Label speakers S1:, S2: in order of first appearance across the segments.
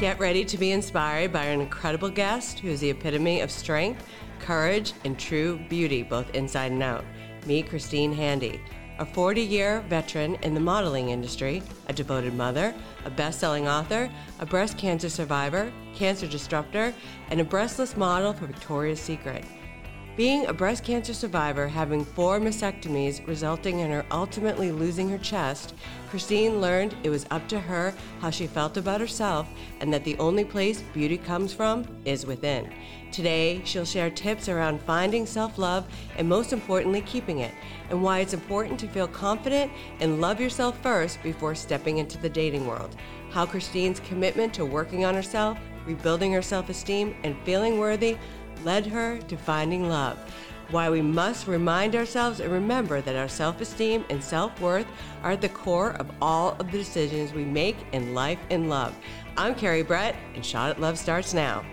S1: Get ready to be inspired by an incredible guest who is the epitome of strength, courage, and true beauty, both inside and out. Me, Christine Handy, a 40 year veteran in the modeling industry, a devoted mother, a best selling author, a breast cancer survivor, cancer disruptor, and a breastless model for Victoria's Secret. Being a breast cancer survivor, having four mastectomies resulting in her ultimately losing her chest, Christine learned it was up to her how she felt about herself and that the only place beauty comes from is within. Today, she'll share tips around finding self love and, most importantly, keeping it, and why it's important to feel confident and love yourself first before stepping into the dating world. How Christine's commitment to working on herself, rebuilding her self esteem, and feeling worthy led her to finding love. Why we must remind ourselves and remember that our self esteem and self worth are at the core of all of the decisions we make in life and love. I'm Carrie Brett, and Shot at Love starts now.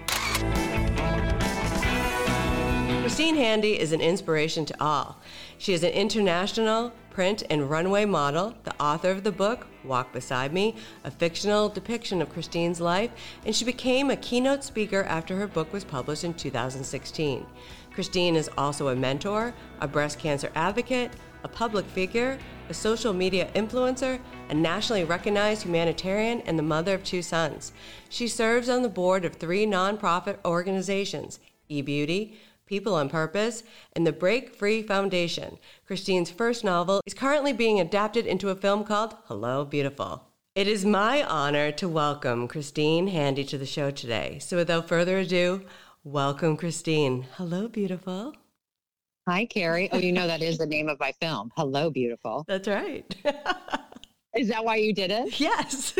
S1: Christine Handy is an inspiration to all. She is an international print and runway model, the author of the book Walk Beside Me, a fictional depiction of Christine's life, and she became a keynote speaker after her book was published in 2016. Christine is also a mentor, a breast cancer advocate, a public figure, a social media influencer, a nationally recognized humanitarian, and the mother of two sons. She serves on the board of three nonprofit organizations eBeauty, People on Purpose, and the Break Free Foundation. Christine's first novel is currently being adapted into a film called Hello Beautiful. It is my honor to welcome Christine Handy to the show today. So without further ado, welcome Christine. Hello Beautiful.
S2: Hi, Carrie. Oh, you know that is the name of my film. Hello Beautiful.
S1: That's right.
S2: is that why you did it?
S1: Yes.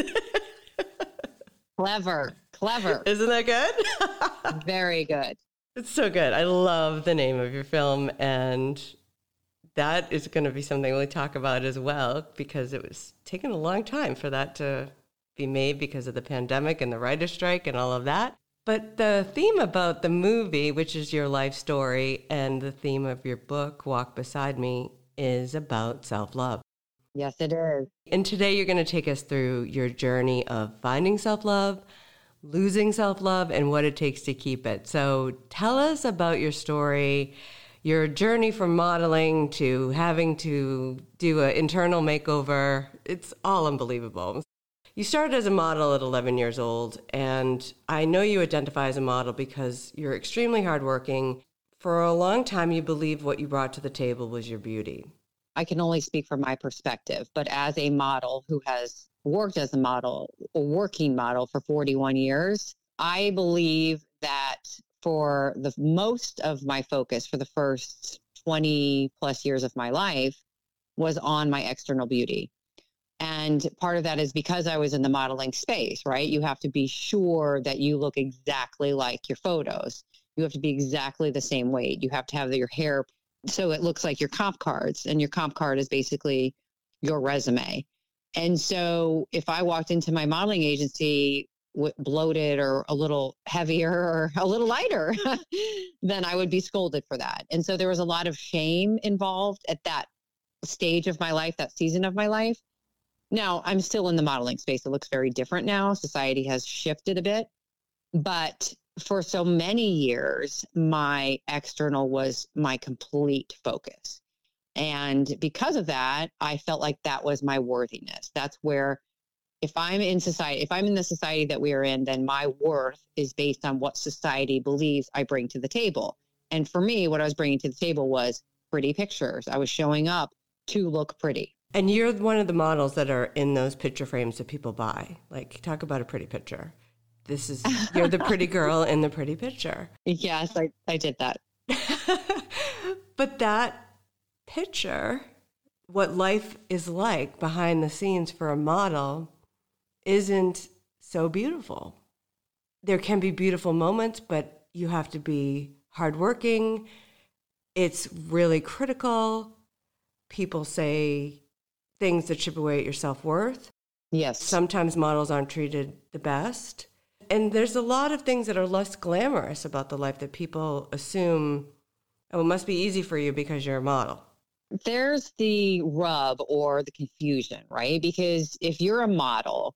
S2: clever. Clever.
S1: Isn't that good?
S2: Very good.
S1: It's so good. I love the name of your film, and that is going to be something we'll talk about as well because it was taking a long time for that to be made because of the pandemic and the writer's strike and all of that. But the theme about the movie, which is your life story, and the theme of your book, Walk Beside Me, is about self love.
S2: Yes, it is.
S1: And today you're going to take us through your journey of finding self love, losing self love and what it takes to keep it. So tell us about your story, your journey from modeling to having to do an internal makeover. It's all unbelievable. You started as a model at 11 years old, and I know you identify as a model because you're extremely hardworking. For a long time, you believed what you brought to the table was your beauty.
S2: I can only speak from my perspective, but as a model who has worked as a model, a working model for 41 years. I believe that for the most of my focus for the first 20 plus years of my life was on my external beauty. And part of that is because I was in the modeling space, right? You have to be sure that you look exactly like your photos. You have to be exactly the same weight. You have to have your hair so it looks like your comp cards, and your comp card is basically your resume. And so if I walked into my modeling agency bloated or a little heavier or a little lighter, then I would be scolded for that. And so there was a lot of shame involved at that stage of my life, that season of my life. Now I'm still in the modeling space. It looks very different now. Society has shifted a bit. But for so many years, my external was my complete focus. And because of that, I felt like that was my worthiness. That's where, if I'm in society, if I'm in the society that we are in, then my worth is based on what society believes I bring to the table. And for me, what I was bringing to the table was pretty pictures. I was showing up to look pretty.
S1: And you're one of the models that are in those picture frames that people buy. Like, talk about a pretty picture. This is, you're the pretty girl in the pretty picture.
S2: Yes, I, I did that.
S1: but that picture what life is like behind the scenes for a model isn't so beautiful. There can be beautiful moments, but you have to be hardworking. It's really critical. People say things that chip away at your self worth.
S2: Yes.
S1: Sometimes models aren't treated the best. And there's a lot of things that are less glamorous about the life that people assume, oh, it must be easy for you because you're a model
S2: there's the rub or the confusion, right? Because if you're a model,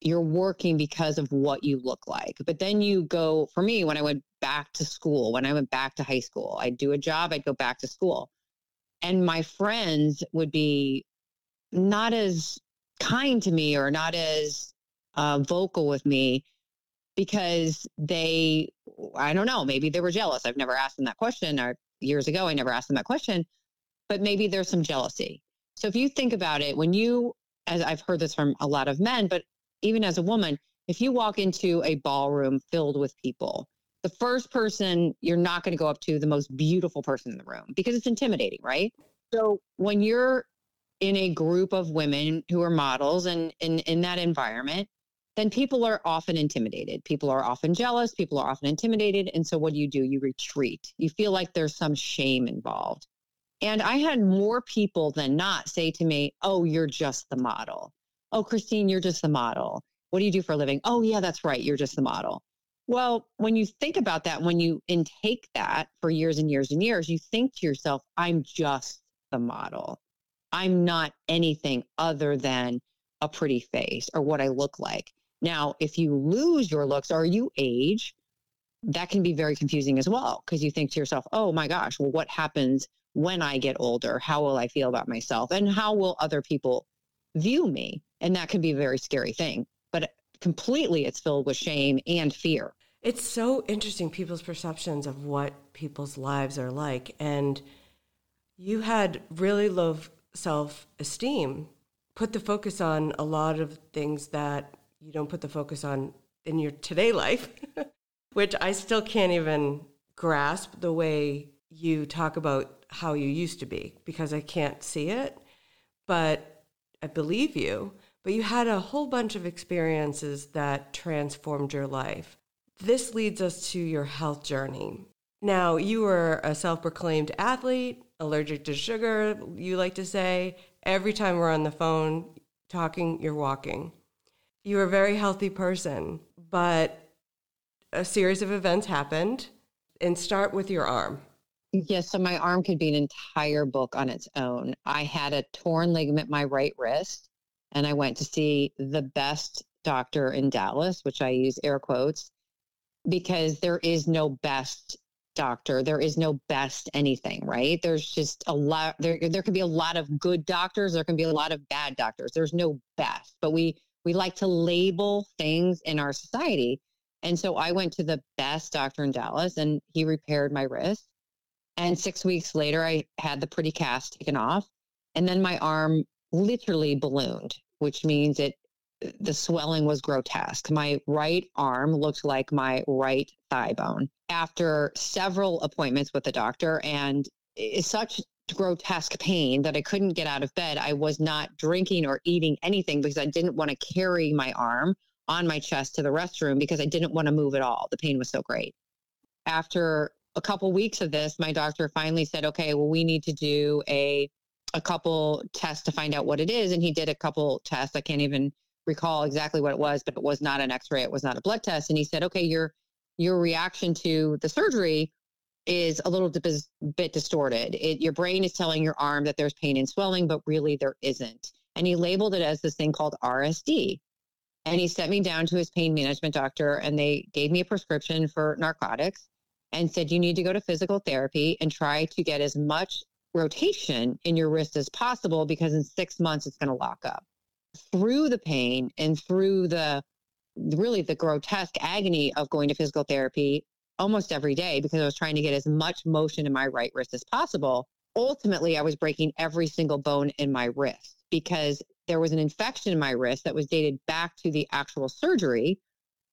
S2: you're working because of what you look like. But then you go, for me, when I went back to school, when I went back to high school, I'd do a job, I'd go back to school. And my friends would be not as kind to me or not as uh, vocal with me because they, I don't know, maybe they were jealous. I've never asked them that question, or years ago, I never asked them that question, but maybe there's some jealousy. So if you think about it, when you, as I've heard this from a lot of men, but even as a woman, if you walk into a ballroom filled with people, the first person you're not going to go up to the most beautiful person in the room because it's intimidating, right? So when you're in a group of women who are models and in, that environment, then people are often intimidated. People are often jealous. People are often intimidated. And so what do you do? You retreat. You feel like there's some shame involved. And I had more people than not say to me, Oh, you're just the model. Oh, Christine, you're just the model. What do you do for a living? Oh, yeah, that's right. You're just the model. Well, when you think about that, when you intake that for years and years and years, you think to yourself, I'm just the model. I'm not anything other than a pretty face or what I look like. Now, if you lose your looks or you age, that can be very confusing as well because you think to yourself, oh my gosh, well, what happens when I get older? How will I feel about myself? And how will other people view me? And that can be a very scary thing. But completely, it's filled with shame and fear.
S1: It's so interesting, people's perceptions of what people's lives are like. And you had really low self esteem, put the focus on a lot of things that you don't put the focus on in your today life, which I still can't even grasp the way you talk about how you used to be because I can't see it. But I believe you. But you had a whole bunch of experiences that transformed your life. This leads us to your health journey. Now, you were a self proclaimed athlete, allergic to sugar, you like to say. Every time we're on the phone talking, you're walking. You're a very healthy person, but a series of events happened. And start with your arm.
S2: Yes, so my arm could be an entire book on its own. I had a torn ligament my right wrist, and I went to see the best doctor in Dallas, which I use air quotes, because there is no best doctor. There is no best anything, right? There's just a lot there there can be a lot of good doctors, there can be a lot of bad doctors. There's no best, but we we like to label things in our society. And so I went to the best doctor in Dallas and he repaired my wrist. And 6 weeks later I had the pretty cast taken off and then my arm literally ballooned, which means it the swelling was grotesque. My right arm looked like my right thigh bone. After several appointments with the doctor and such grotesque pain that I couldn't get out of bed, I was not drinking or eating anything because I didn't want to carry my arm on my chest to the restroom because I didn't want to move at all. The pain was so great. After a couple weeks of this, my doctor finally said, "Okay, well we need to do a a couple tests to find out what it is." And he did a couple tests. I can't even recall exactly what it was, but it was not an X-ray. It was not a blood test. And he said, "Okay, your your reaction to the surgery is a little bit distorted. It, your brain is telling your arm that there's pain and swelling, but really there isn't." And he labeled it as this thing called RSD. And he sent me down to his pain management doctor, and they gave me a prescription for narcotics and said, You need to go to physical therapy and try to get as much rotation in your wrist as possible because in six months it's going to lock up through the pain and through the really the grotesque agony of going to physical therapy almost every day because I was trying to get as much motion in my right wrist as possible. Ultimately, I was breaking every single bone in my wrist because there was an infection in my wrist that was dated back to the actual surgery,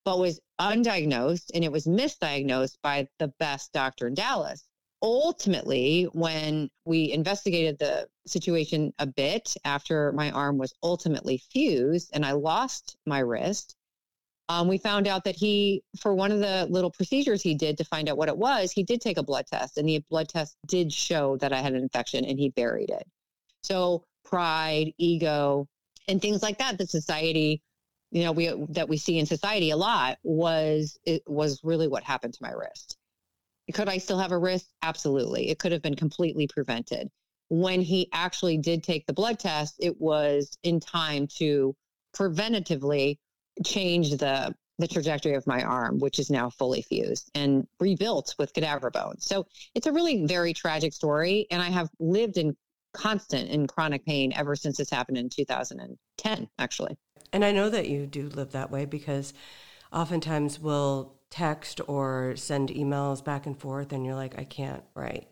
S2: but was undiagnosed and it was misdiagnosed by the best doctor in Dallas ultimately, when we investigated the situation a bit after my arm was ultimately fused and I lost my wrist, um, we found out that he, for one of the little procedures he did to find out what it was, he did take a blood test and the blood test did show that I had an infection and he buried it. So pride, ego, and things like that, the society, you know, we that we see in society a lot was it was really what happened to my wrist. Could I still have a wrist Absolutely. It could have been completely prevented. When he actually did take the blood test, it was in time to preventatively change the the trajectory of my arm, which is now fully fused and rebuilt with cadaver bones. So it's a really very tragic story. And I have lived in constant and chronic pain ever since this happened in 2010, actually.
S1: And I know that you do live that way because oftentimes we'll text or send emails back and forth and you're like, I can't write.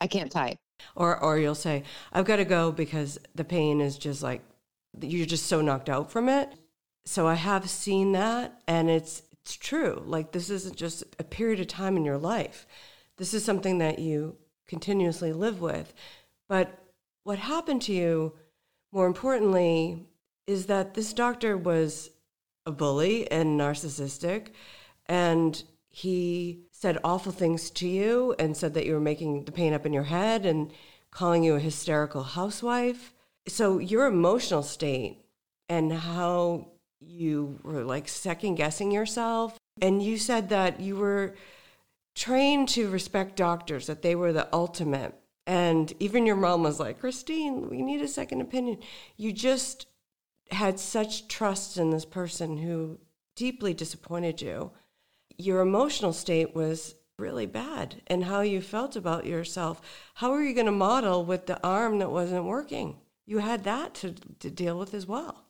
S2: I can't type.
S1: Or or you'll say, I've got to go because the pain is just like you're just so knocked out from it. So I have seen that and it's it's true. Like this isn't just a period of time in your life. This is something that you continuously live with. But what happened to you, more importantly, is that this doctor was a bully and narcissistic and he said awful things to you and said that you were making the pain up in your head and calling you a hysterical housewife. So your emotional state and how you were like second guessing yourself. And you said that you were trained to respect doctors, that they were the ultimate. And even your mom was like, Christine, we need a second opinion. You just had such trust in this person who deeply disappointed you your emotional state was really bad and how you felt about yourself. How are you going to model with the arm that wasn't working? You had that to, to deal with as well.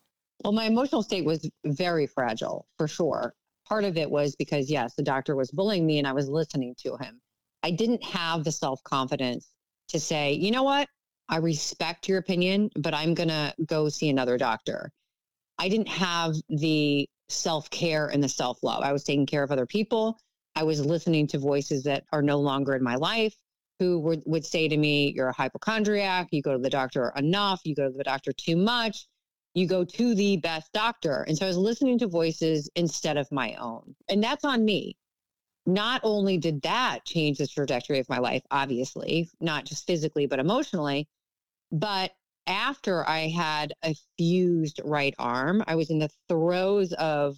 S2: Well, my emotional state was very fragile for sure. Part of it was because, yes, the doctor was bullying me and I was listening to him. I didn't have the self confidence to say, you know what? I respect your opinion, but I'm going to go see another doctor. I didn't have the self care and the self love. I was taking care of other people. I was listening to voices that are no longer in my life who would, would say to me, You're a hypochondriac. You go to the doctor enough. You go to the doctor too much. You go to the best doctor. And so I was listening to voices instead of my own. And that's on me. Not only did that change the trajectory of my life, obviously, not just physically, but emotionally, but after I had a fused right arm, I was in the throes of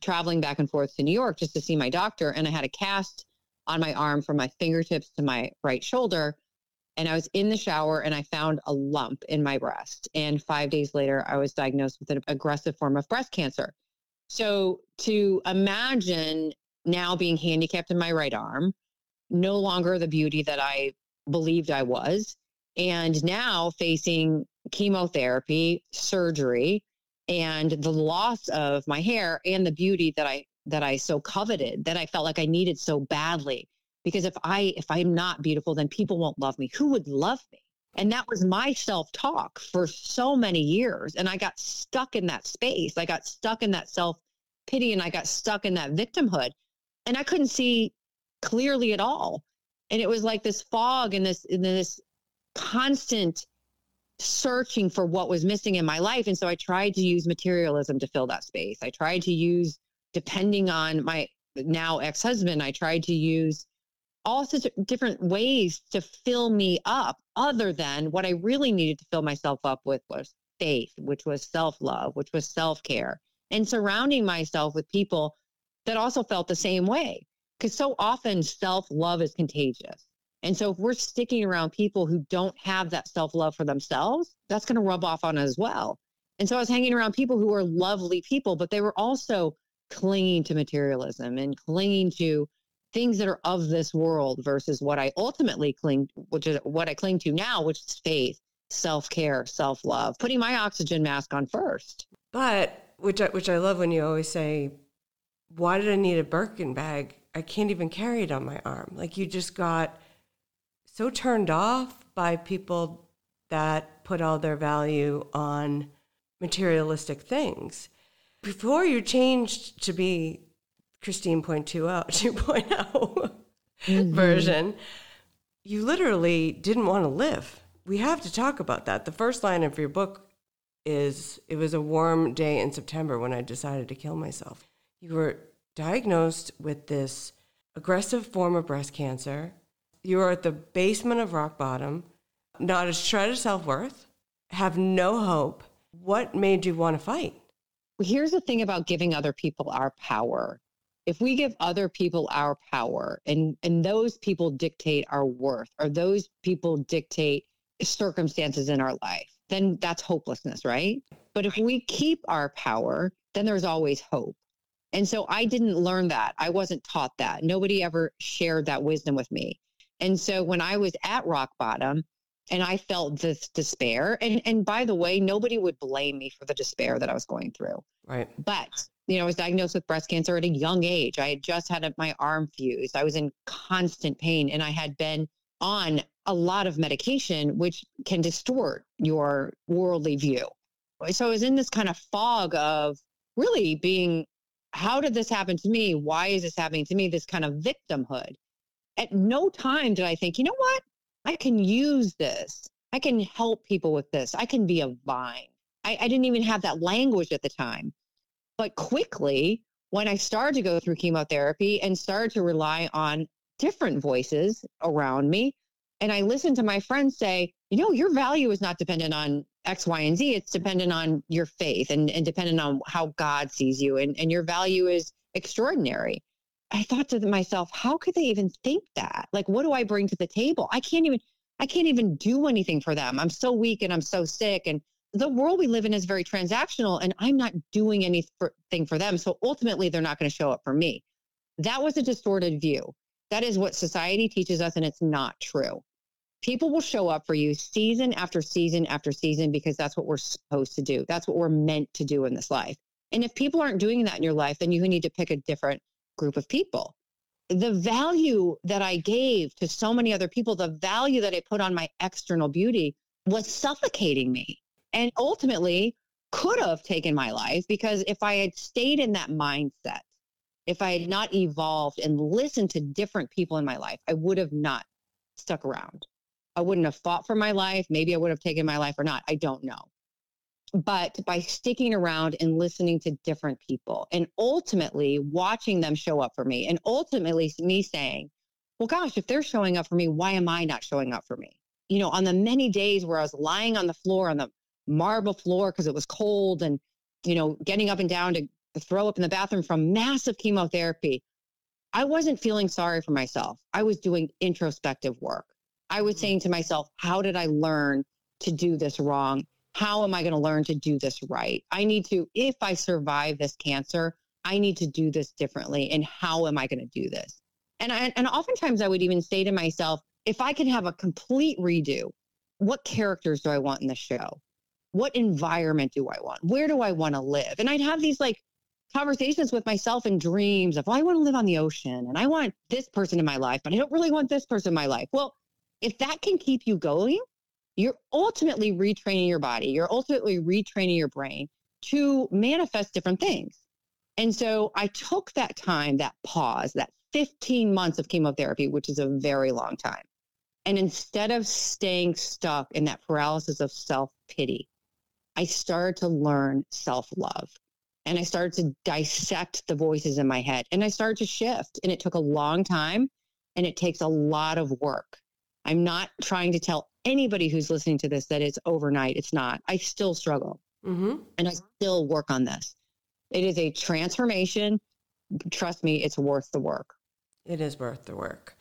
S2: traveling back and forth to New York just to see my doctor. And I had a cast on my arm from my fingertips to my right shoulder. And I was in the shower and I found a lump in my breast. And five days later, I was diagnosed with an aggressive form of breast cancer. So to imagine now being handicapped in my right arm, no longer the beauty that I believed I was, and now facing chemotherapy, surgery, and the loss of my hair and the beauty that I that I so coveted, that I felt like I needed so badly. Because if I if I'm not beautiful, then people won't love me. Who would love me? And that was my self-talk for so many years. And I got stuck in that space. I got stuck in that self-pity and I got stuck in that victimhood. And I couldn't see clearly at all. And it was like this fog and this and this constant searching for what was missing in my life. And so I tried to use materialism to fill that space. I tried to use, depending on my now ex husband, I tried to use all sorts of different ways to fill me up, other than what I really needed to fill myself up with was faith, which was self love, which was self care, and surrounding myself with people that also felt the same way. Because so often self love is contagious. And so if we're sticking around people who don't have that self love for themselves, that's going to rub off on us as well. And so I was hanging around people who were lovely people, but they were also clinging to materialism and clinging to things that are of this world versus what I ultimately cling, which is what I cling to now, which is faith, self care, self love, putting my oxygen mask on first.
S1: But which I, which I love when you always say, "Why did I need a Birkin bag? I can't even carry it on my arm." Like you just got so turned off by people that put all their value on materialistic things. Before you changed to be Christine 2.0, 2.0 mm-hmm. version, you literally didn't want to live. We have to talk about that. The first line of your book is It was a warm day in September when I decided to kill myself. You were diagnosed with this aggressive form of breast cancer you are at the basement of rock bottom, not a shred of self worth, have no hope. What made you want to fight?
S2: Here's the thing about giving other people our power. If we give other people our power and, and those people dictate our worth or those people dictate circumstances in our life, then that's hopelessness, right? But if we keep our power, then there's always hope. And so I didn't learn that. I wasn't taught that. Nobody ever shared that wisdom with me. And so when I was at rock bottom and I felt this despair, and, and by the way, nobody would blame me for the despair that I was going through.
S1: Right.
S2: But, you know, I was diagnosed with breast cancer at a young age. I had just had my arm fused. I was in constant pain and I had been on a lot of medication, which can distort your worldly view. So I was in this kind of fog of really being how did this happen to me? Why is this happening to me? This kind of victimhood. At no time did I think, you know what? I can use this. I can help people with this. I can be a vine. I, I didn't even have that language at the time. But quickly, when I started to go through chemotherapy and started to rely on different voices around me, and I listened to my friends say, you know, your value is not dependent on X, Y, and Z. It's dependent on your faith and, and dependent on how God sees you, and, and your value is extraordinary. I thought to myself, how could they even think that? Like, what do I bring to the table? I can't even, I can't even do anything for them. I'm so weak and I'm so sick. And the world we live in is very transactional, and I'm not doing anything for them. So ultimately, they're not going to show up for me. That was a distorted view. That is what society teaches us, and it's not true people will show up for you season after season after season because that's what we're supposed to do. That's what we're meant to do in this life. And if people aren't doing that in your life, then you need to pick a different group of people. The value that I gave to so many other people, the value that I put on my external beauty was suffocating me and ultimately could have taken my life because if I had stayed in that mindset, if I had not evolved and listened to different people in my life, I would have not stuck around. I wouldn't have fought for my life. Maybe I would have taken my life or not. I don't know. But by sticking around and listening to different people and ultimately watching them show up for me, and ultimately me saying, well, gosh, if they're showing up for me, why am I not showing up for me? You know, on the many days where I was lying on the floor, on the marble floor because it was cold and, you know, getting up and down to throw up in the bathroom from massive chemotherapy, I wasn't feeling sorry for myself. I was doing introspective work. I was mm-hmm. saying to myself, how did I learn to do this wrong? How am I going to learn to do this right? I need to, if I survive this cancer, I need to do this differently. And how am I going to do this? And I, and oftentimes I would even say to myself, if I could have a complete redo, what characters do I want in the show? What environment do I want? Where do I want to live? And I'd have these like conversations with myself and dreams of, well, I want to live on the ocean and I want this person in my life, but I don't really want this person in my life. Well, if that can keep you going, you're ultimately retraining your body. You're ultimately retraining your brain to manifest different things. And so I took that time, that pause, that 15 months of chemotherapy, which is a very long time. And instead of staying stuck in that paralysis of self pity, I started to learn self love and I started to dissect the voices in my head and I started to shift. And it took a long time and it takes a lot of work. I'm not trying to tell anybody who's listening to this that it's overnight. It's not. I still struggle mm-hmm. and I still work on this. It is a transformation. Trust me, it's worth the work.
S1: It is worth the work.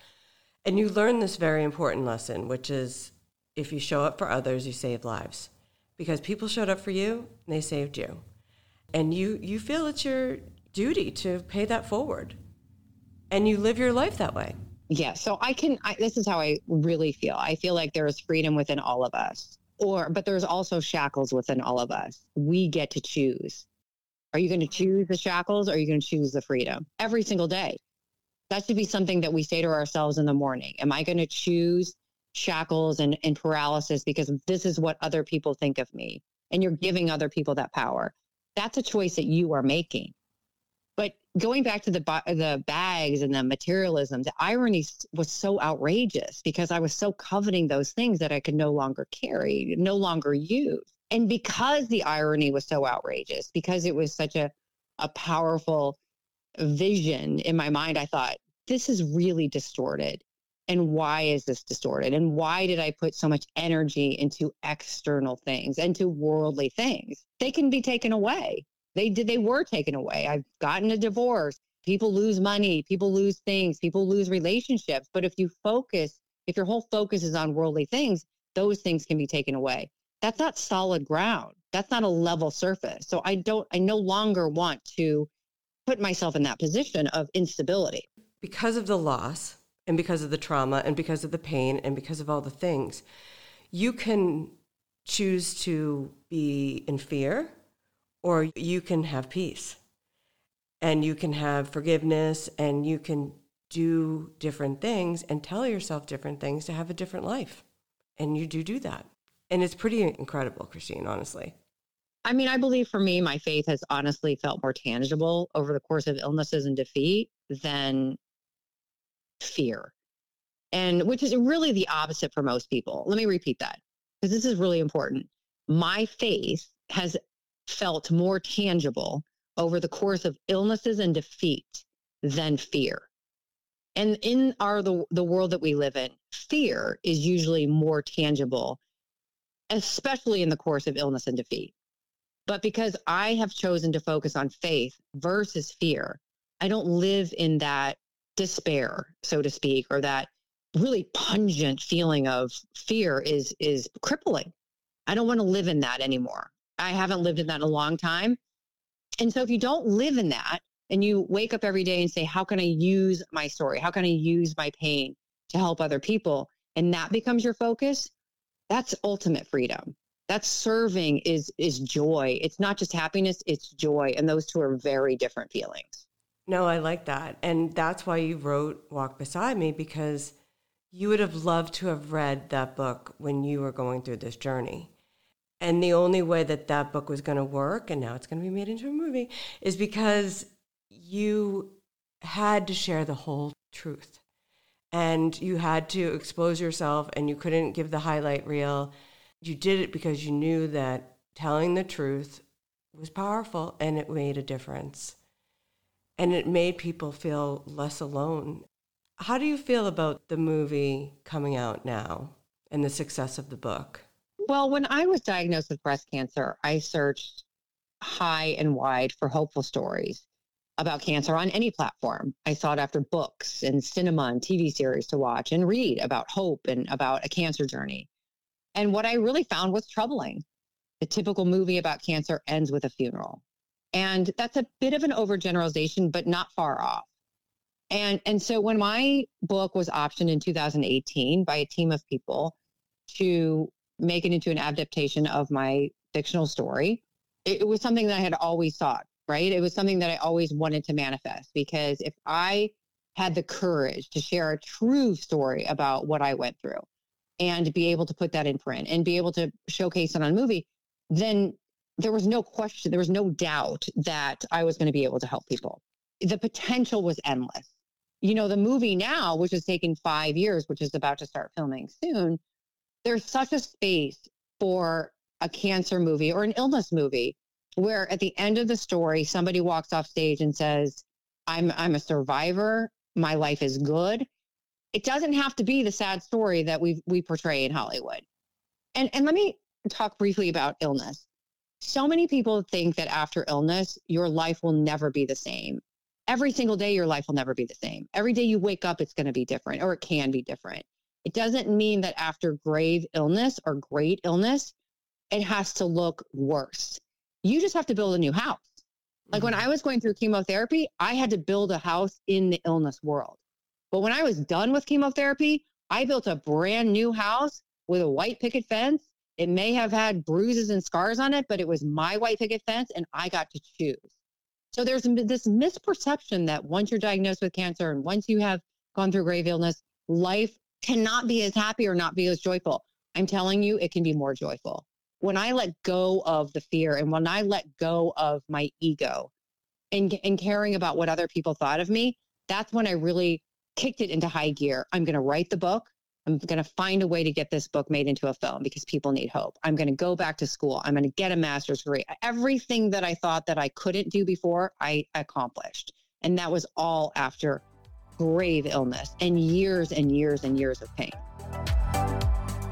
S1: And you learn this very important lesson, which is if you show up for others, you save lives. Because people showed up for you, and they saved you. And you you feel it's your duty to pay that forward. And you live your life that way.
S2: Yeah. So I can, I, this is how I really feel. I feel like there is freedom within all of us, or, but there's also shackles within all of us. We get to choose. Are you going to choose the shackles or are you going to choose the freedom every single day? That should be something that we say to ourselves in the morning. Am I going to choose shackles and, and paralysis because this is what other people think of me? And you're giving other people that power. That's a choice that you are making. Going back to the the bags and the materialism, the irony was so outrageous because I was so coveting those things that I could no longer carry, no longer use. And because the irony was so outrageous, because it was such a a powerful vision in my mind, I thought this is really distorted. And why is this distorted? And why did I put so much energy into external things, into worldly things? They can be taken away. They did they were taken away. I've gotten a divorce. People lose money, people lose things, people lose relationships. But if you focus, if your whole focus is on worldly things, those things can be taken away. that's not solid ground. That's not a level surface. So I don't, I no longer want to put myself in that position of instability.
S1: Because of the loss and because of the trauma and because of the pain and because of all the things, you can choose to be in fear or you can have peace and you can have forgiveness and you can do different things and tell yourself different things to have a different life. And you do do that. And it's pretty incredible, Christine, honestly.
S2: I mean, I believe for me, my faith has honestly felt more tangible over the course of illnesses and defeat than fear. And which is really the opposite for most people. Let me repeat that because this is really important. My faith has felt more tangible over the course of illnesses and defeat than fear. And in our the, the world that we live in, fear is usually more tangible, especially in the course of illness and defeat. But because I have chosen to focus on faith versus fear, I don't live in that despair, so to speak, or that really pungent feeling of fear is is crippling. I don't want to live in that anymore. I haven't lived in that in a long time. And so if you don't live in that and you wake up every day and say, how can I use my story? How can I use my pain to help other people? And that becomes your focus. That's ultimate freedom. That serving is is joy. It's not just happiness, it's joy. And those two are very different feelings.
S1: No, I like that. And that's why you wrote Walk Beside Me because you would have loved to have read that book when you were going through this journey. And the only way that that book was going to work, and now it's going to be made into a movie, is because you had to share the whole truth. And you had to expose yourself, and you couldn't give the highlight reel. You did it because you knew that telling the truth was powerful and it made a difference. And it made people feel less alone how do you feel about the movie coming out now and the success of the book?
S2: Well, when I was diagnosed with breast cancer, I searched high and wide for hopeful stories about cancer on any platform. I sought after books and cinema and TV series to watch and read about hope and about a cancer journey. And what I really found was troubling. The typical movie about cancer ends with a funeral. And that's a bit of an overgeneralization, but not far off. And and so when my book was optioned in 2018 by a team of people to make it into an adaptation of my fictional story, it, it was something that I had always sought, right? It was something that I always wanted to manifest because if I had the courage to share a true story about what I went through and be able to put that in print and be able to showcase it on a movie, then there was no question, there was no doubt that I was going to be able to help people. The potential was endless you know, the movie now, which has taken five years, which is about to start filming soon, there's such a space for a cancer movie or an illness movie where at the end of the story, somebody walks off stage and says, I'm, I'm a survivor. My life is good. It doesn't have to be the sad story that we we portray in Hollywood. And, and let me talk briefly about illness. So many people think that after illness, your life will never be the same every single day your life will never be the same. Every day you wake up, it's going to be different or it can be different. It doesn't mean that after grave illness or great illness, it has to look worse. You just have to build a new house. Like mm-hmm. when I was going through chemotherapy, I had to build a house in the illness world. But when I was done with chemotherapy, I built a brand new house with a white picket fence. It may have had bruises and scars on it, but it was my white picket fence and I got to choose. So there's this misperception that once you're diagnosed with cancer and once you have gone through grave illness, life cannot be as happy or not be as joyful. I'm telling you, it can be more joyful. When I let go of the fear and when I let go of my ego and, and caring about what other people thought of me, that's when I really kicked it into high gear. I'm going to write the book. I'm going to find a way to get this book made into a film because people need hope. I'm going to go back to school. I'm going to get a master's degree. Everything that I thought that I couldn't do before, I accomplished. And that was all after grave illness and years and years and years of pain.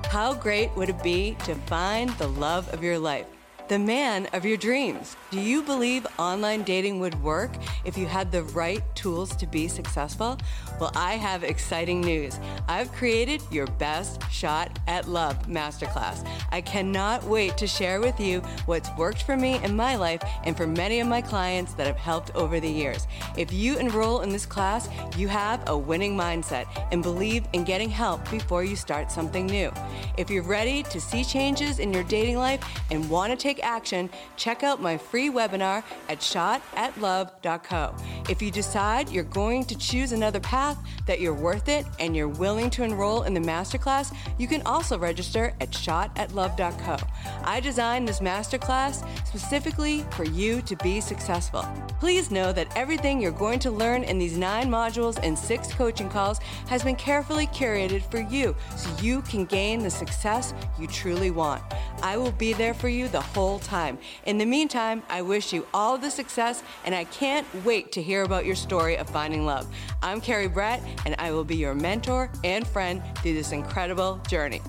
S1: How great would it be to find the love of your life? The man of your dreams. Do you believe online dating would work if you had the right tools to be successful? Well, I have exciting news. I've created your best shot at love masterclass. I cannot wait to share with you what's worked for me in my life and for many of my clients that have helped over the years. If you enroll in this class, you have a winning mindset and believe in getting help before you start something new. If you're ready to see changes in your dating life and want to take action, check out my free webinar at shotatlove.co. If you decide you're going to choose another path, that you're worth it, and you're willing to enroll in the masterclass, you can also register at shotatlove.co. I designed this masterclass specifically for you to be successful. Please know that everything you're going to learn in these nine modules and six coaching calls has been carefully curated for you so you can gain the success you truly want. I will be there for you the whole time. In the meantime, I wish you all the success and I can't wait to hear about your story of finding love. I'm Carrie Brett and I will be your mentor and friend through this incredible journey.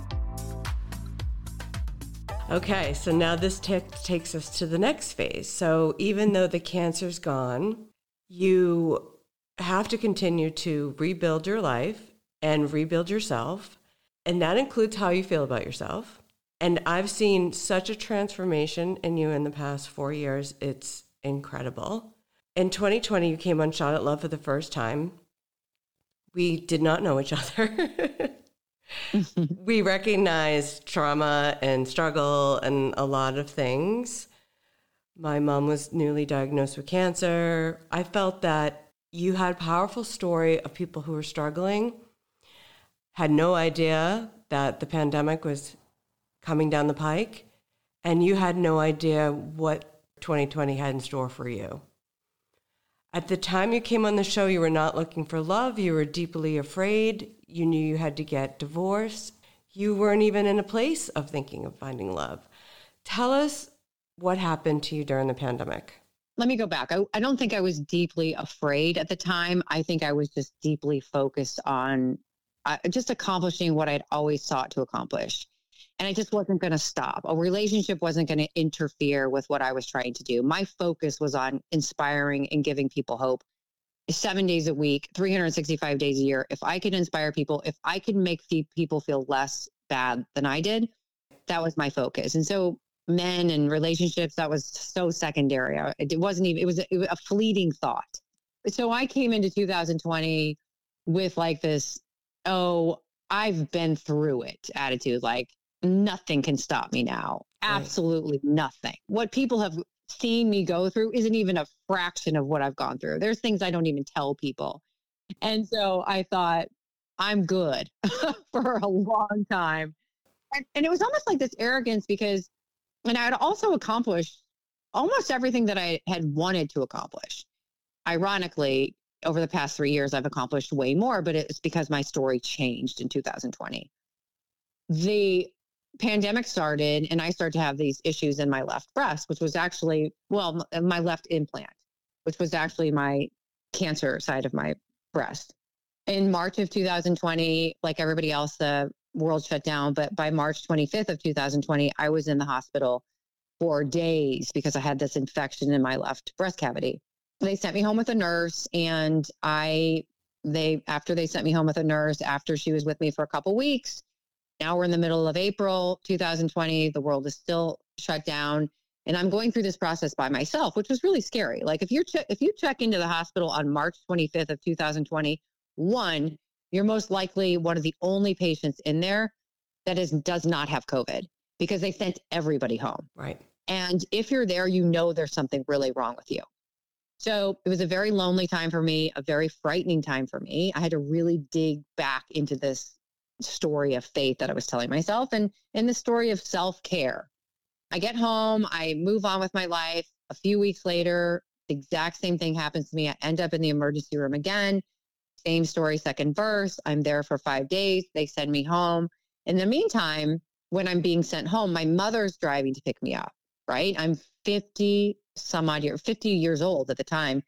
S1: Okay, so now this t- takes us to the next phase. So even though the cancer's gone, you have to continue to rebuild your life and rebuild yourself. And that includes how you feel about yourself and I've seen such a transformation in you in the past four years. It's incredible. In 2020, you came on Shot at Love for the first time. We did not know each other. we recognized trauma and struggle and a lot of things. My mom was newly diagnosed with cancer. I felt that you had a powerful story of people who were struggling, had no idea that the pandemic was coming down the pike, and you had no idea what 2020 had in store for you. At the time you came on the show, you were not looking for love. You were deeply afraid. You knew you had to get divorced. You weren't even in a place of thinking of finding love. Tell us what happened to you during the pandemic.
S2: Let me go back. I, I don't think I was deeply afraid at the time. I think I was just deeply focused on uh, just accomplishing what I'd always sought to accomplish and I just wasn't going to stop. A relationship wasn't going to interfere with what I was trying to do. My focus was on inspiring and giving people hope. Seven days a week, 365 days a year. If I could inspire people, if I could make people feel less bad than I did, that was my focus. And so, men and relationships, that was so secondary. It wasn't even, it was, a, it was a fleeting thought. So I came into 2020 with like this, oh, I've been through it attitude. Like, nothing can stop me now. Absolutely right. nothing. What people have seen me go through isn't even a fraction of what I've gone through. There's things I don't even tell people. And so I thought, I'm good for a long time. And, and it was almost like this arrogance because, and I had also accomplished almost everything that I had wanted to accomplish. Ironically, over the past three years, I've accomplished way more, but it's because my story changed in 2020. The pandemic started and I started to have these issues in my left breast, which was actually, well, my left implant, which was actually my cancer side of my breast. In March of 2020, like everybody else, the world shut down. But by March 25th of 2020, I was in the hospital for days because I had this infection in my left breast cavity. They sent me home with a nurse and I they after they sent me home with a nurse after she was with me for a couple weeks now we're in the middle of April 2020. The world is still shut down. And I'm going through this process by myself, which was really scary. Like if you're che- if you check into the hospital on March 25th of 2020, one, you're most likely one of the only patients in there that is does not have COVID because they sent everybody home.
S1: Right.
S2: And if you're there, you know there's something really wrong with you. So it was a very lonely time for me, a very frightening time for me. I had to really dig back into this story of faith that I was telling myself and in the story of self-care. I get home, I move on with my life. A few weeks later, the exact same thing happens to me. I end up in the emergency room again. Same story, second verse. I'm there for five days. They send me home. In the meantime, when I'm being sent home, my mother's driving to pick me up, right? I'm 50 some odd year, 50 years old at the time.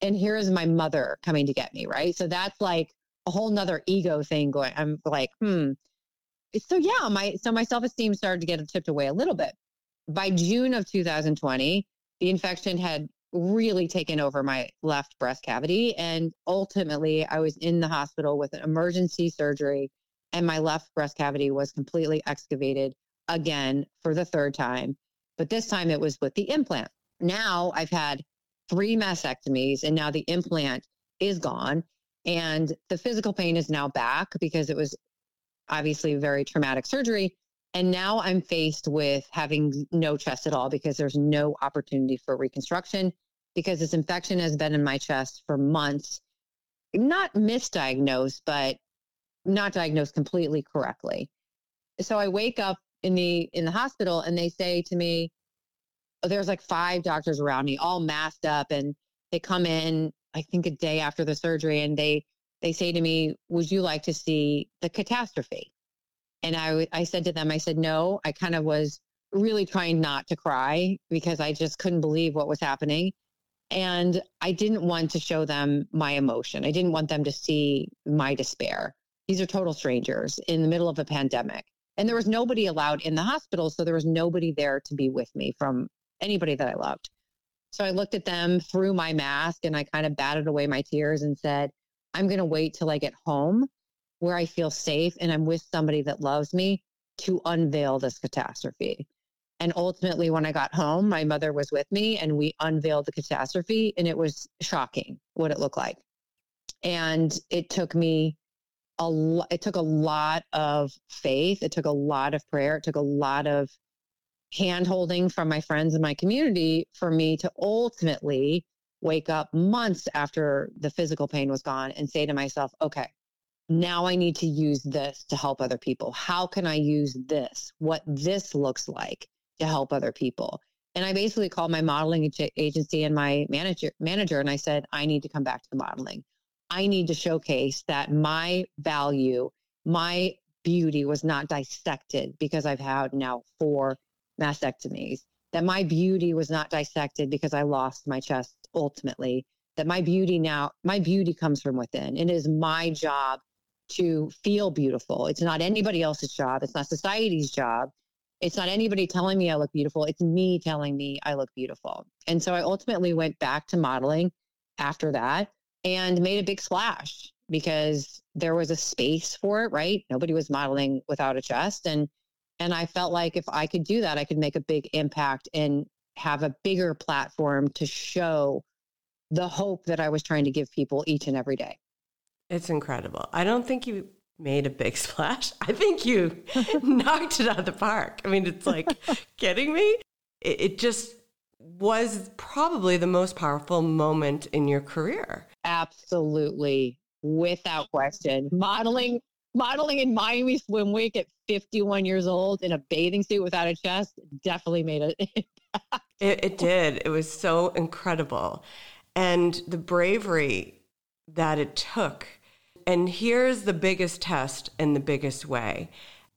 S2: And here is my mother coming to get me, right? So that's like a whole nother ego thing going. I'm like, hmm. So yeah, my so my self esteem started to get tipped away a little bit. by June of 2020, the infection had really taken over my left breast cavity. And ultimately, I was in the hospital with an emergency surgery, and my left breast cavity was completely excavated again for the third time. But this time it was with the implant. Now I've had three mastectomies, and now the implant is gone. And the physical pain is now back because it was obviously a very traumatic surgery. And now I'm faced with having no chest at all because there's no opportunity for reconstruction because this infection has been in my chest for months. Not misdiagnosed, but not diagnosed completely correctly. So I wake up in the in the hospital and they say to me, there's like five doctors around me, all masked up, and they come in, I think a day after the surgery, and they they say to me, Would you like to see the catastrophe? And I, I said to them, I said, no, I kind of was really trying not to cry because I just couldn't believe what was happening. And I didn't want to show them my emotion. I didn't want them to see my despair. These are total strangers in the middle of a pandemic. And there was nobody allowed in the hospital. So there was nobody there to be with me from anybody that I loved. So I looked at them through my mask and I kind of batted away my tears and said, I'm going to wait till I get home where I feel safe and I'm with somebody that loves me to unveil this catastrophe. And ultimately, when I got home, my mother was with me and we unveiled the catastrophe, and it was shocking what it looked like. And it took me a lot, it took a lot of faith. It took a lot of prayer. It took a lot of hand holding from my friends in my community for me to ultimately wake up months after the physical pain was gone and say to myself, okay, now I need to use this to help other people. How can I use this? What this looks like to help other people? And I basically called my modeling agency and my manager manager and I said, I need to come back to the modeling. I need to showcase that my value, my beauty was not dissected because I've had now four mastectomies. That my beauty was not dissected because I lost my chest ultimately. That my beauty now, my beauty comes from within. It is my job to feel beautiful. It's not anybody else's job. It's not society's job. It's not anybody telling me I look beautiful. It's me telling me I look beautiful. And so I ultimately went back to modeling after that and made a big splash because there was a space for it, right? Nobody was modeling without a chest and and I felt like if I could do that, I could make a big impact and have a bigger platform to show the hope that I was trying to give people each and every day.
S1: It's incredible. I don't think you made a big splash. I think you knocked it out of the park. I mean, it's like, kidding me? It, it just was probably the most powerful moment in your career.
S2: Absolutely. Without question. Modeling modeling in Miami Swim Week at 51 years old in a bathing suit without a chest definitely made an impact.
S1: It, it did. It was so incredible. And the bravery that it took and here's the biggest test and the biggest way.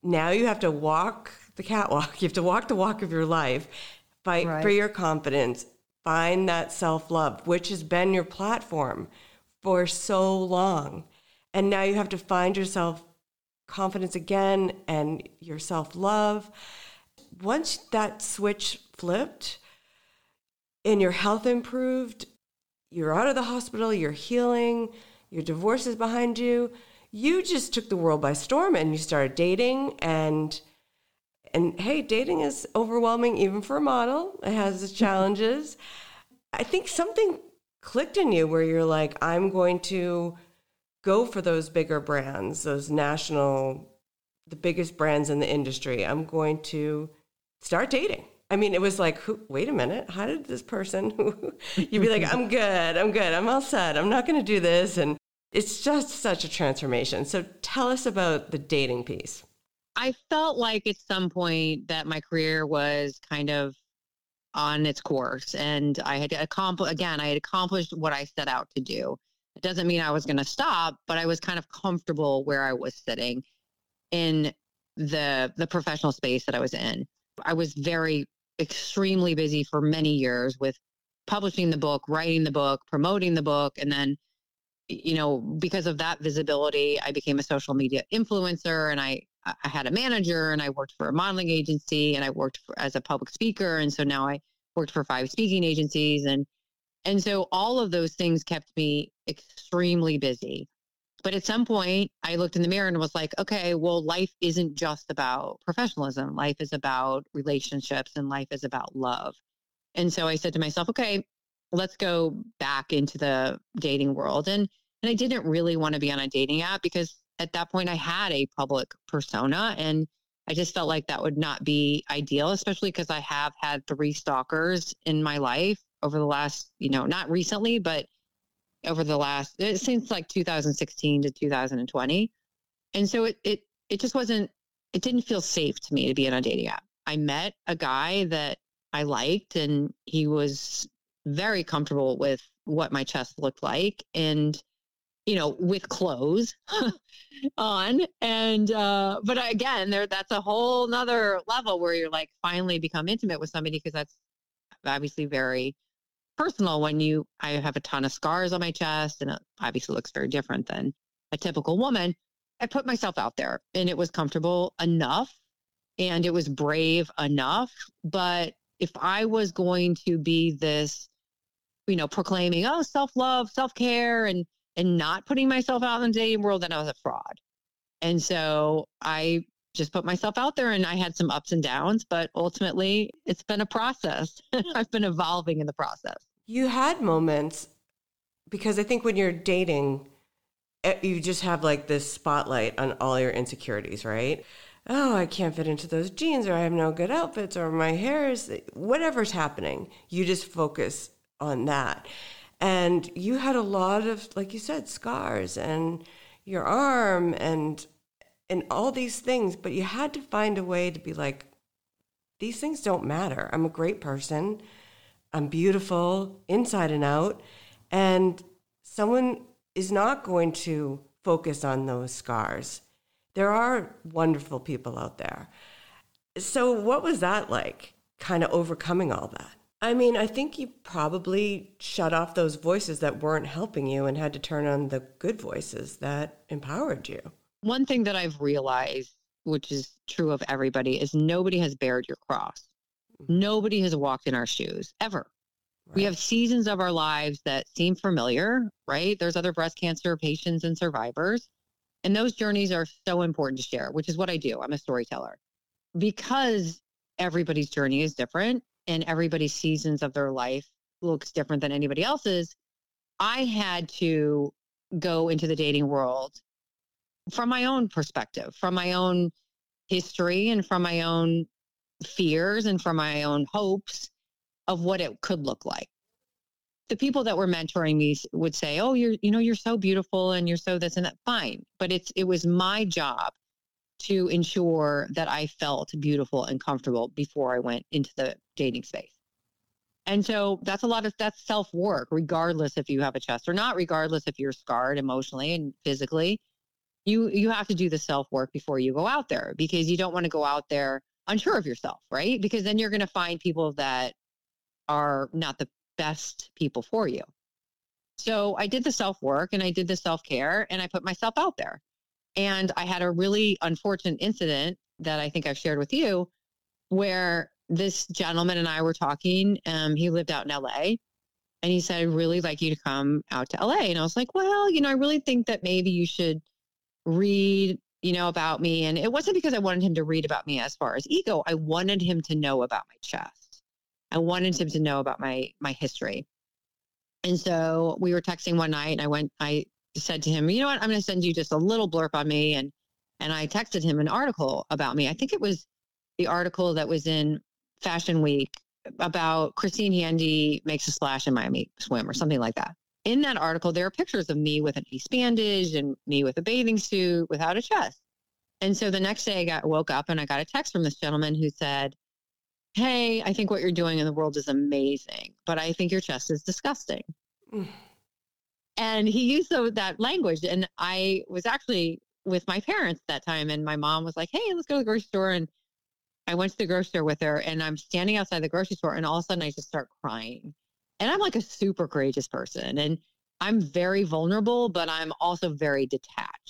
S1: Now you have to walk the catwalk. You have to walk the walk of your life, fight right. for your confidence, find that self love, which has been your platform for so long. And now you have to find yourself confidence again and your self love. Once that switch flipped and your health improved, you're out of the hospital, you're healing your divorce is behind you. You just took the world by storm and you started dating and and hey, dating is overwhelming even for a model. It has its mm-hmm. challenges. I think something clicked in you where you're like, I'm going to go for those bigger brands, those national, the biggest brands in the industry. I'm going to start dating. I mean, it was like, who, wait a minute, how did this person, you'd be like, I'm good, I'm good, I'm all set, I'm not going to do this. And it's just such a transformation. So tell us about the dating piece.
S2: I felt like at some point that my career was kind of on its course and I had accomplished, again, I had accomplished what I set out to do. It doesn't mean I was going to stop, but I was kind of comfortable where I was sitting in the the professional space that I was in. I was very extremely busy for many years with publishing the book, writing the book, promoting the book, and then you know, because of that visibility, I became a social media influencer and I I had a manager and I worked for a modeling agency and I worked for, as a public speaker. And so now I worked for five speaking agencies. And, and so all of those things kept me extremely busy. But at some point, I looked in the mirror and was like, okay, well, life isn't just about professionalism. Life is about relationships and life is about love. And so I said to myself, okay, let's go back into the dating world. And and I didn't really want to be on a dating app because at that point I had a public persona and I just felt like that would not be ideal, especially because I have had three stalkers in my life over the last, you know, not recently, but over the last eh, since like 2016 to 2020. And so it it it just wasn't it didn't feel safe to me to be on a dating app. I met a guy that I liked and he was very comfortable with what my chest looked like and you know with clothes on and uh but again there that's a whole nother level where you're like finally become intimate with somebody because that's obviously very personal when you i have a ton of scars on my chest and it obviously looks very different than a typical woman i put myself out there and it was comfortable enough and it was brave enough but if i was going to be this you know, proclaiming, oh, self love, self care, and and not putting myself out in the dating world, then I was a fraud. And so I just put myself out there and I had some ups and downs, but ultimately it's been a process. I've been evolving in the process.
S1: You had moments because I think when you're dating, eh, you just have like this spotlight on all your insecurities, right? Oh, I can't fit into those jeans, or I have no good outfits, or my hair is whatever's happening. You just focus on that. And you had a lot of, like you said, scars and your arm and and all these things, but you had to find a way to be like, these things don't matter. I'm a great person. I'm beautiful inside and out. And someone is not going to focus on those scars. There are wonderful people out there. So, what was that like, kind of overcoming all that? I mean, I think you probably shut off those voices that weren't helping you and had to turn on the good voices that empowered you.
S2: One thing that I've realized, which is true of everybody, is nobody has bared your cross. Mm-hmm. Nobody has walked in our shoes ever. Right. We have seasons of our lives that seem familiar, right? There's other breast cancer patients and survivors. And those journeys are so important to share, which is what I do. I'm a storyteller. Because everybody's journey is different and everybody's seasons of their life looks different than anybody else's, I had to go into the dating world from my own perspective, from my own history and from my own fears and from my own hopes of what it could look like. The people that were mentoring me would say, "Oh, you're you know, you're so beautiful and you're so this and that." Fine, but it's it was my job to ensure that I felt beautiful and comfortable before I went into the dating space. And so that's a lot of that's self work, regardless if you have a chest or not, regardless if you're scarred emotionally and physically. You you have to do the self work before you go out there because you don't want to go out there unsure of yourself, right? Because then you're going to find people that are not the best people for you. So I did the self work and I did the self care and I put myself out there. And I had a really unfortunate incident that I think I've shared with you where this gentleman and I were talking. Um, he lived out in LA and he said, I'd really like you to come out to LA. And I was like, well, you know, I really think that maybe you should read, you know, about me. And it wasn't because I wanted him to read about me as far as ego. I wanted him to know about my chest. I wanted him to mm-hmm. know about my my history. And so we were texting one night and I went, I said to him, you know what, I'm going to send you just a little blurb on me. And, and I texted him an article about me. I think it was the article that was in Fashion Week about Christine Handy makes a splash in Miami swim or something like that. In that article, there are pictures of me with an ace bandage and me with a bathing suit without a chest. And so the next day I got woke up and I got a text from this gentleman who said, Hey, I think what you're doing in the world is amazing, but I think your chest is disgusting. Mm and he used the, that language and i was actually with my parents that time and my mom was like hey let's go to the grocery store and i went to the grocery store with her and i'm standing outside the grocery store and all of a sudden i just start crying and i'm like a super courageous person and i'm very vulnerable but i'm also very detached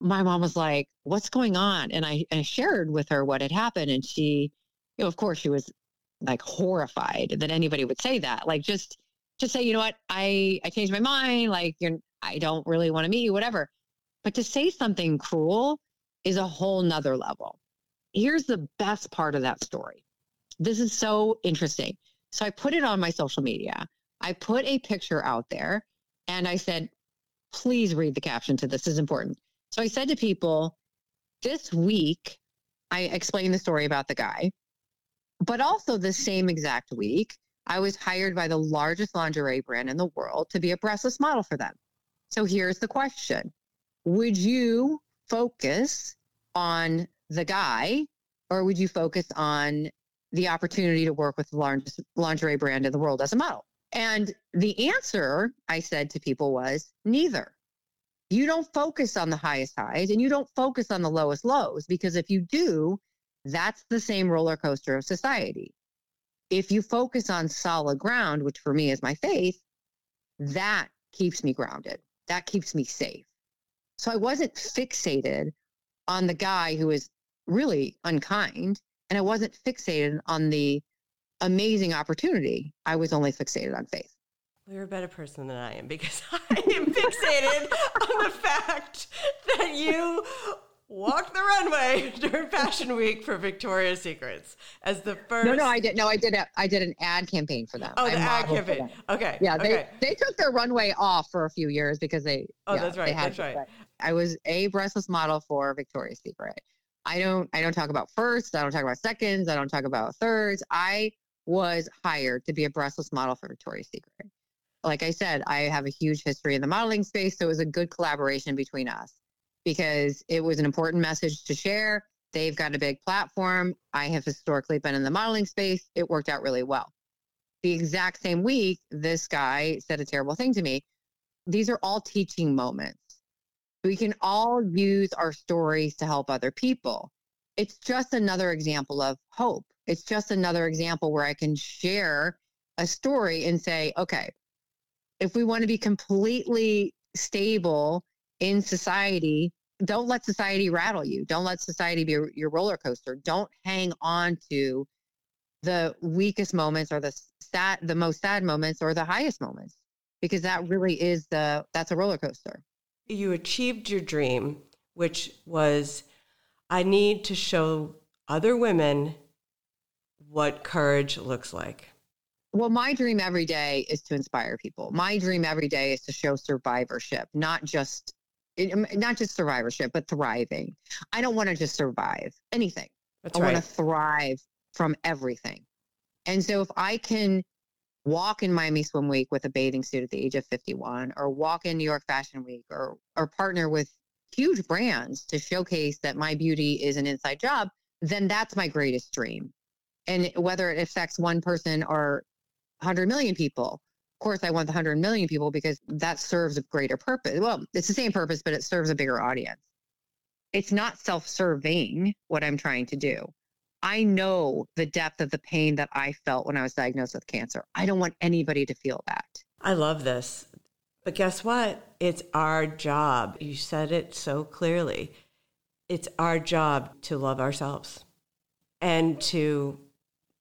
S2: my mom was like, What's going on? And I, I shared with her what had happened. And she, you know, of course, she was like horrified that anybody would say that. Like, just, just say, you know what, I, I changed my mind. Like, you're, I don't really want to meet you, whatever. But to say something cruel is a whole nother level. Here's the best part of that story. This is so interesting. So I put it on my social media. I put a picture out there and I said, please read the caption to this. this is important. So I said to people, this week, I explained the story about the guy, but also the same exact week, I was hired by the largest lingerie brand in the world to be a breastless model for them. So here's the question Would you focus on the guy or would you focus on the opportunity to work with the largest lingerie brand in the world as a model? And the answer I said to people was neither. You don't focus on the highest highs and you don't focus on the lowest lows because if you do, that's the same roller coaster of society. If you focus on solid ground, which for me is my faith, that keeps me grounded. That keeps me safe. So I wasn't fixated on the guy who was really unkind, and I wasn't fixated on the amazing opportunity. I was only fixated on faith.
S1: Well, you're a better person than I am because I am fixated on the fact that you walked the runway during Fashion Week for Victoria's Secrets as the first.
S2: No, no, I did. No, I did. A, I did an ad campaign for them.
S1: Oh, the ad campaign. Okay.
S2: Yeah,
S1: okay.
S2: they they took their runway off for a few years because they.
S1: Oh,
S2: yeah,
S1: that's right. That's right.
S2: I was a breastless model for Victoria's Secret. I don't. I don't talk about firsts. I don't talk about seconds. I don't talk about thirds. I was hired to be a breastless model for Victoria's Secret. Like I said, I have a huge history in the modeling space, so it was a good collaboration between us because it was an important message to share. They've got a big platform. I have historically been in the modeling space. It worked out really well. The exact same week, this guy said a terrible thing to me. These are all teaching moments. We can all use our stories to help other people. It's just another example of hope. It's just another example where I can share a story and say, okay, if we want to be completely stable in society, don't let society rattle you. Don't let society be your roller coaster. Don't hang on to the weakest moments or the sad, the most sad moments or the highest moments, because that really is the that's a roller coaster.
S1: You achieved your dream, which was, I need to show other women what courage looks like.
S2: Well, my dream every day is to inspire people. My dream every day is to show survivorship, not just um, not just survivorship, but thriving. I don't want to just survive anything.
S1: That's
S2: I
S1: right.
S2: want to thrive from everything. And so if I can walk in Miami Swim Week with a bathing suit at the age of 51 or walk in New York Fashion Week or or partner with huge brands to showcase that my beauty is an inside job, then that's my greatest dream. And whether it affects one person or 100 million people, of course, I want the 100 million people because that serves a greater purpose. Well, it's the same purpose, but it serves a bigger audience. It's not self serving what I'm trying to do. I know the depth of the pain that I felt when I was diagnosed with cancer. I don't want anybody to feel that.
S1: I love this. But guess what? It's our job. You said it so clearly. It's our job to love ourselves and to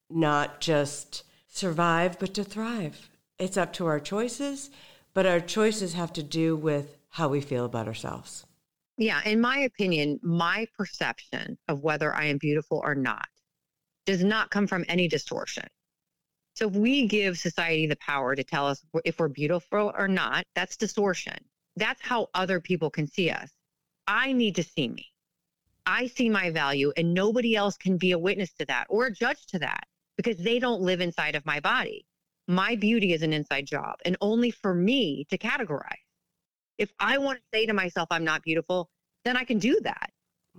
S1: not just survive, but to thrive. It's up to our choices, but our choices have to do with how we feel about ourselves.
S2: Yeah, in my opinion, my perception of whether I am beautiful or not does not come from any distortion. So if we give society the power to tell us if we're beautiful or not, that's distortion. That's how other people can see us. I need to see me. I see my value, and nobody else can be a witness to that or a judge to that because they don't live inside of my body. My beauty is an inside job and only for me to categorize. If I want to say to myself, I'm not beautiful, then I can do that.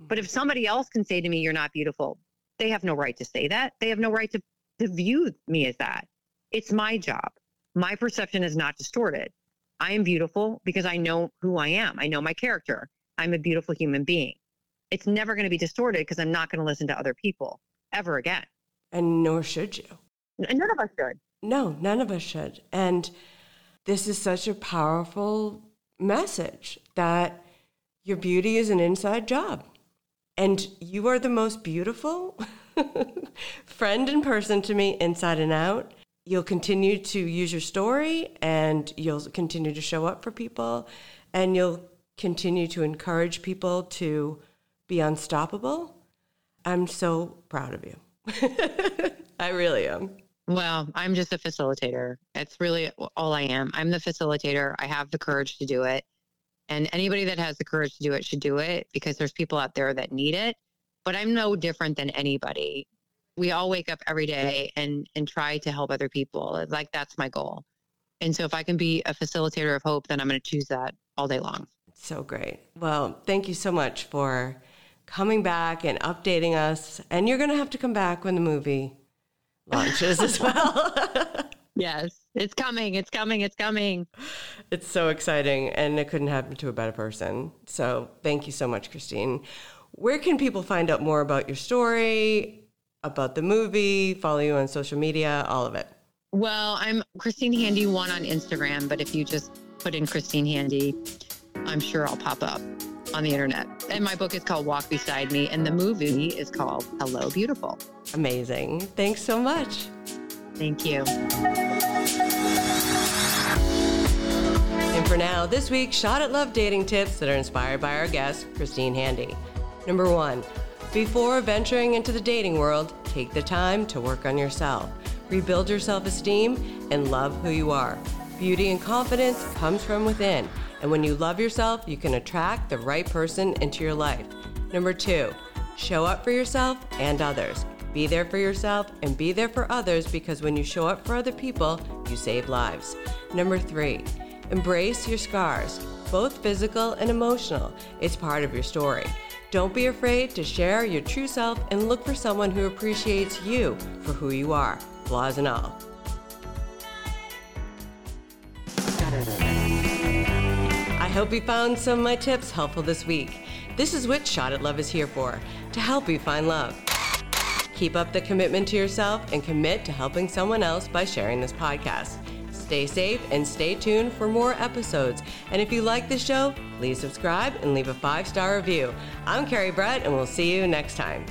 S2: But if
S1: Mm-hmm.
S2: somebody else can say to me, you're not beautiful, they have no right to say that. They have no right to, to view me as that. It's my job. My perception is not distorted. I am beautiful because I know who I am. I know my character. I'm a beautiful human being. It's never going to be distorted because I'm not going to listen to other people ever again.
S1: And nor should you.
S2: And none of us should.
S1: No, none of us should. And this is such a powerful message that your beauty is an inside job. And you are the most beautiful friend and person to me inside and out. You'll continue to use your story and you'll continue to show up for people and you'll continue to encourage people to be unstoppable. I'm so proud of you. I really am.
S2: Well, I'm just a facilitator. It's really all I am. I'm the facilitator. I have the courage to do it. And anybody that has the courage to do it should do it because there's people out there that need it. But I'm no different than anybody. We all wake up every day and and try to help other people. Like that's my goal. And so if I can be a facilitator of hope, then I'm going to choose that all day long.
S1: So great. Well, thank you so much for coming back and updating us. And you're going to have to come back when the movie launches as well.
S2: yes, it's coming. It's coming. It's coming.
S1: It's so exciting. And it couldn't happen to a better person. So thank you so much, Christine. Where can people find out more about your story, about the movie, follow you on social media, all of it?
S2: Well, I'm Christine Handy one on Instagram, but if you just put in Christine Handy, I'm sure I'll pop up on the internet. And my book is called Walk Beside Me, and the movie is called Hello Beautiful.
S1: Amazing. Thanks so much.
S2: Thank you.
S1: And for now, this week's Shot at Love dating tips that are inspired by our guest, Christine Handy. Number one, before venturing into the dating world, take the time to work on yourself. Rebuild your self esteem and love who you are. Beauty and confidence comes from within. And when you love yourself, you can attract the right person into your life. Number two, show up for yourself and others. Be there for yourself and be there for others because when you show up for other people, you save lives. Number three, embrace your scars, both physical and emotional. It's part of your story. Don't be afraid to share your true self and look for someone who appreciates you for who you are, flaws and all. I hope you found some of my tips helpful this week. This is what Shot at Love is here for to help you find love. Keep up the commitment to yourself and commit to helping someone else by sharing this podcast. Stay safe and stay tuned for more episodes. And if you like the show, please subscribe and leave a five star review. I'm Carrie Brett, and we'll see you next time.